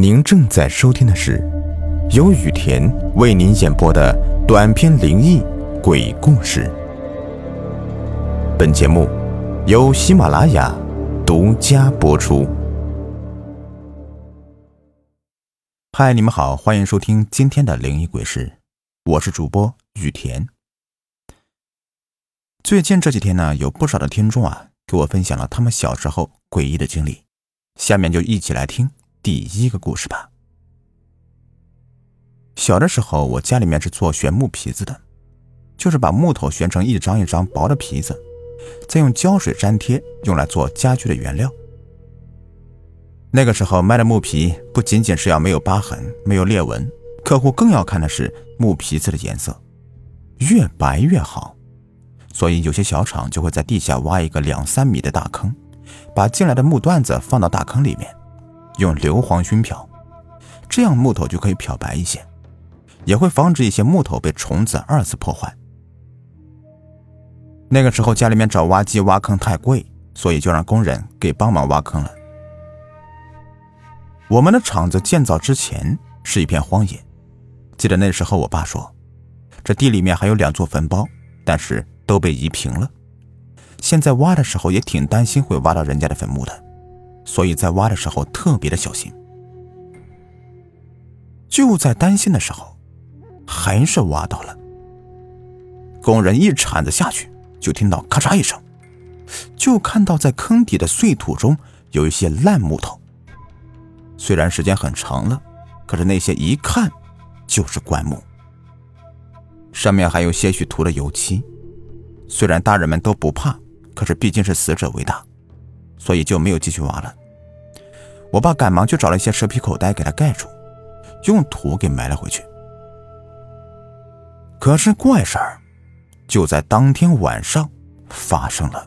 您正在收听的是由雨田为您演播的短篇灵异鬼故事。本节目由喜马拉雅独家播出。嗨，你们好，欢迎收听今天的灵异鬼事，我是主播雨田。最近这几天呢，有不少的听众啊给我分享了他们小时候诡异的经历，下面就一起来听。第一个故事吧。小的时候，我家里面是做旋木皮子的，就是把木头旋成一张一张薄的皮子，再用胶水粘贴，用来做家具的原料。那个时候卖的木皮不仅仅是要没有疤痕、没有裂纹，客户更要看的是木皮子的颜色，越白越好。所以有些小厂就会在地下挖一个两三米的大坑，把进来的木段子放到大坑里面。用硫磺熏漂，这样木头就可以漂白一些，也会防止一些木头被虫子二次破坏。那个时候家里面找挖机挖坑太贵，所以就让工人给帮忙挖坑了。我们的厂子建造之前是一片荒野，记得那时候我爸说，这地里面还有两座坟包，但是都被移平了。现在挖的时候也挺担心会挖到人家的坟墓的。所以在挖的时候特别的小心。就在担心的时候，还是挖到了。工人一铲子下去，就听到咔嚓一声，就看到在坑底的碎土中有一些烂木头。虽然时间很长了，可是那些一看就是棺木，上面还有些许涂了油漆。虽然大人们都不怕，可是毕竟是死者为大，所以就没有继续挖了。我爸赶忙去找了一些蛇皮口袋给他盖住，用土给埋了回去。可是怪事儿就在当天晚上发生了。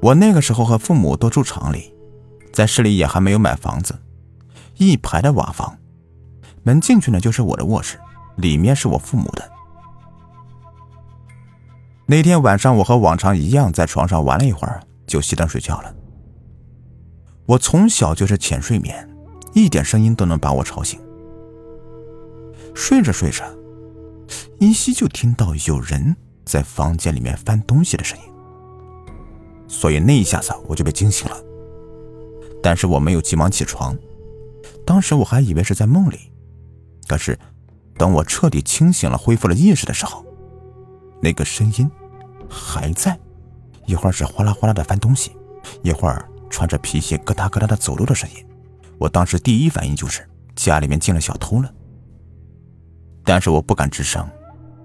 我那个时候和父母都住厂里，在市里也还没有买房子，一排的瓦房，门进去呢就是我的卧室，里面是我父母的。那天晚上我和往常一样在床上玩了一会儿，就熄灯睡觉了。我从小就是浅睡眠，一点声音都能把我吵醒。睡着睡着，依稀就听到有人在房间里面翻东西的声音，所以那一下子我就被惊醒了。但是我没有急忙起床，当时我还以为是在梦里。可是，等我彻底清醒了，恢复了意识的时候，那个声音还在，一会儿是哗啦哗啦的翻东西，一会儿。穿着皮鞋咯哒咯哒的走路的声音，我当时第一反应就是家里面进了小偷了。但是我不敢吱声，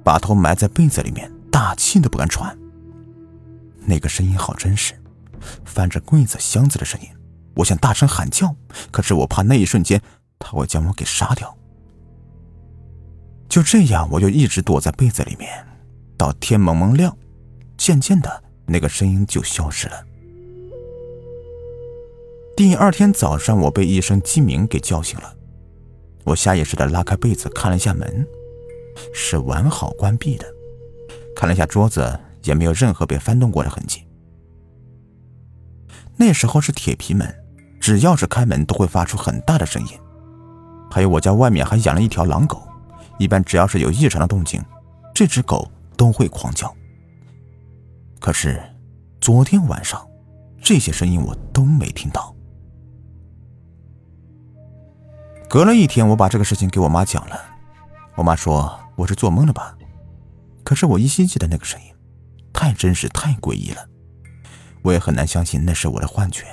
把头埋在被子里面，大气都不敢喘。那个声音好真实，翻着柜子箱子的声音。我想大声喊叫，可是我怕那一瞬间他会将我给杀掉。就这样，我就一直躲在被子里面，到天蒙蒙亮，渐渐的那个声音就消失了。第二天早上，我被一声鸡鸣给叫醒了。我下意识的拉开被子，看了一下门，是完好关闭的。看了一下桌子，也没有任何被翻动过的痕迹。那时候是铁皮门，只要是开门都会发出很大的声音。还有我家外面还养了一条狼狗，一般只要是有异常的动静，这只狗都会狂叫。可是昨天晚上，这些声音我都没听到。隔了一天，我把这个事情给我妈讲了。我妈说我是做梦了吧？可是我依稀记得那个声音，太真实、太诡异了。我也很难相信那是我的幻觉，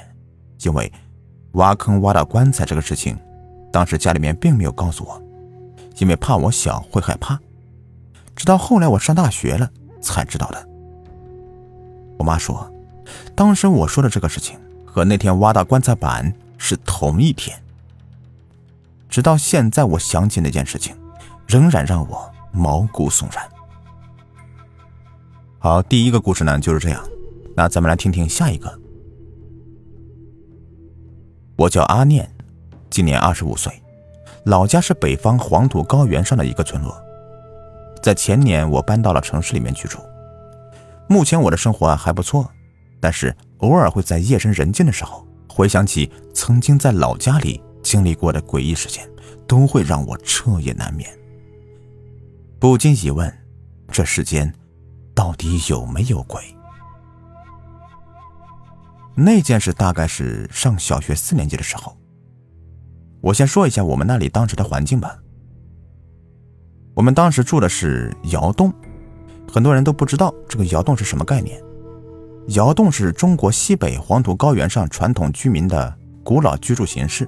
因为挖坑挖到棺材这个事情，当时家里面并没有告诉我，因为怕我小会害怕。直到后来我上大学了才知道的。我妈说，当时我说的这个事情和那天挖到棺材板是同一天。直到现在，我想起那件事情，仍然让我毛骨悚然。好，第一个故事呢就是这样。那咱们来听听下一个。我叫阿念，今年二十五岁，老家是北方黄土高原上的一个村落。在前年，我搬到了城市里面居住。目前我的生活还不错，但是偶尔会在夜深人静的时候回想起曾经在老家里经历过的诡异事件，都会让我彻夜难眠。不禁疑问：这世间到底有没有鬼？那件事大概是上小学四年级的时候。我先说一下我们那里当时的环境吧。我们当时住的是窑洞，很多人都不知道这个窑洞是什么概念。窑洞是中国西北黄土高原上传统居民的古老居住形式，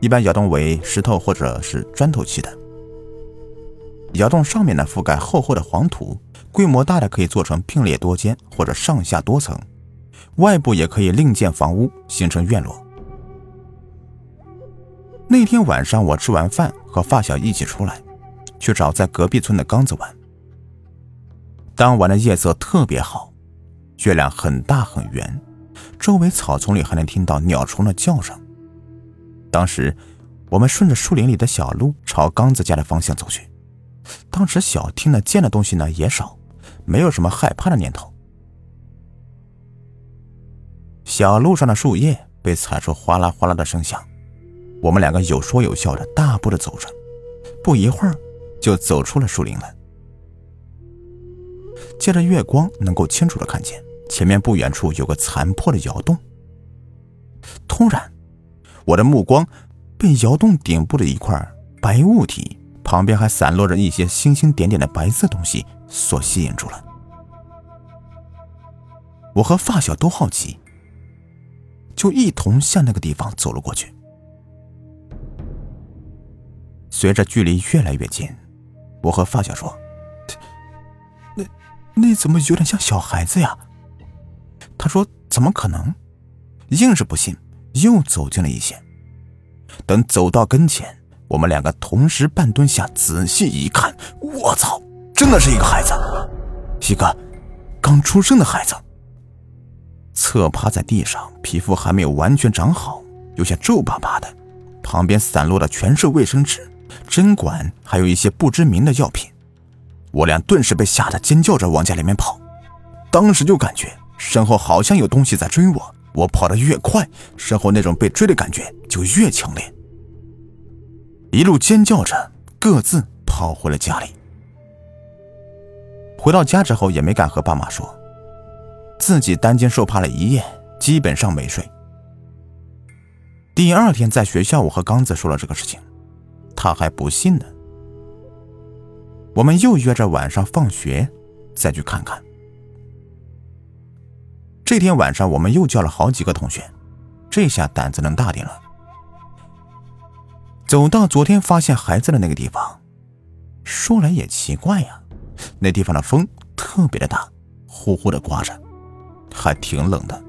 一般窑洞为石头或者是砖头砌的。窑洞上面呢覆盖厚厚的黄土，规模大的可以做成并列多间或者上下多层，外部也可以另建房屋形成院落。那天晚上，我吃完饭和发小一起出来，去找在隔壁村的刚子玩。当晚的夜色特别好，月亮很大很圆，周围草丛里还能听到鸟虫的叫声。当时，我们顺着树林里的小路朝刚子家的方向走去。当时小听的见的东西呢也少，没有什么害怕的念头。小路上的树叶被踩出哗啦哗啦的声响。我们两个有说有笑的大步的走着，不一会儿就走出了树林了。借着月光，能够清楚的看见前面不远处有个残破的窑洞。突然，我的目光被窑洞顶部的一块白物体，旁边还散落着一些星星点点的白色东西所吸引住了。我和发小都好奇，就一同向那个地方走了过去。随着距离越来越近，我和发小说：“那那怎么有点像小孩子呀？”他说：“怎么可能？”硬是不信，又走近了一些。等走到跟前，我们两个同时半蹲下，仔细一看，我操，真的是一个孩子，一个刚出生的孩子，侧趴在地上，皮肤还没有完全长好，有些皱巴巴的，旁边散落的全是卫生纸。针管，还有一些不知名的药品，我俩顿时被吓得尖叫着往家里面跑。当时就感觉身后好像有东西在追我，我跑得越快，身后那种被追的感觉就越强烈。一路尖叫着，各自跑回了家里。回到家之后也没敢和爸妈说，自己担惊受怕了一夜，基本上没睡。第二天在学校，我和刚子说了这个事情。他还不信呢。我们又约着晚上放学再去看看。这天晚上，我们又叫了好几个同学，这下胆子能大点了。走到昨天发现孩子的那个地方，说来也奇怪呀，那地方的风特别的大，呼呼的刮着，还挺冷的。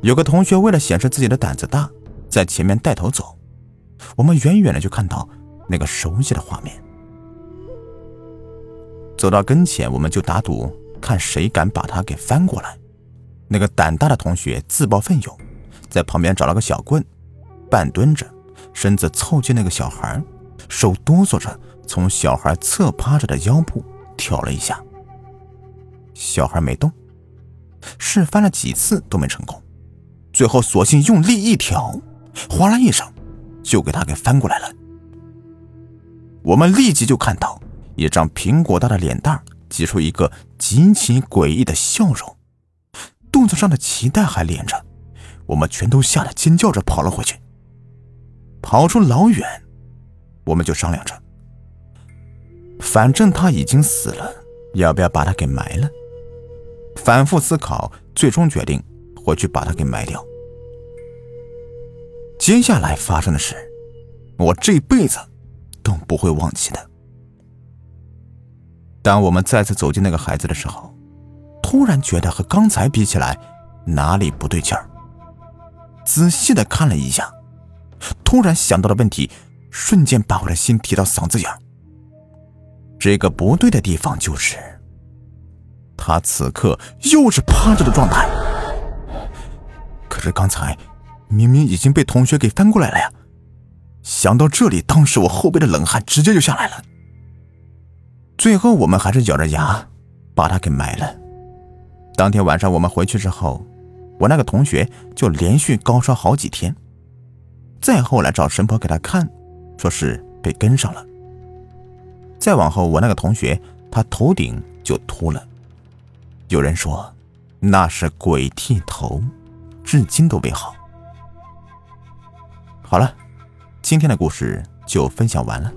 有个同学为了显示自己的胆子大，在前面带头走。我们远远的就看到那个熟悉的画面，走到跟前，我们就打赌，看谁敢把它给翻过来。那个胆大的同学自报奋勇，在旁边找了个小棍，半蹲着，身子凑近那个小孩，手哆嗦着从小孩侧趴着的腰部挑了一下。小孩没动，试翻了几次都没成功，最后索性用力一挑，哗啦一声。就给他给翻过来了。我们立即就看到一张苹果大的脸蛋挤出一个极其诡异的笑容，肚子上的脐带还连着。我们全都吓得尖叫着跑了回去。跑出老远，我们就商量着，反正他已经死了，要不要把他给埋了？反复思考，最终决定回去把他给埋掉。接下来发生的事，我这辈子都不会忘记的。当我们再次走进那个孩子的时候，突然觉得和刚才比起来哪里不对劲儿。仔细的看了一下，突然想到的问题，瞬间把我的心提到嗓子眼儿。这个不对的地方就是，他此刻又是趴着的状态。可是刚才。明明已经被同学给翻过来了呀！想到这里，当时我后背的冷汗直接就下来了。最后，我们还是咬着牙把他给埋了。当天晚上我们回去之后，我那个同学就连续高烧好几天。再后来找神婆给他看，说是被跟上了。再往后，我那个同学他头顶就秃了，有人说那是鬼剃头，至今都未好。好了，今天的故事就分享完了。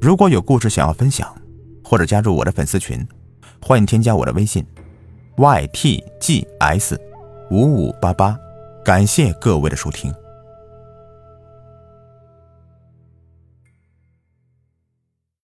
如果有故事想要分享，或者加入我的粉丝群，欢迎添加我的微信：ytgs 五五八八。感谢各位的收听。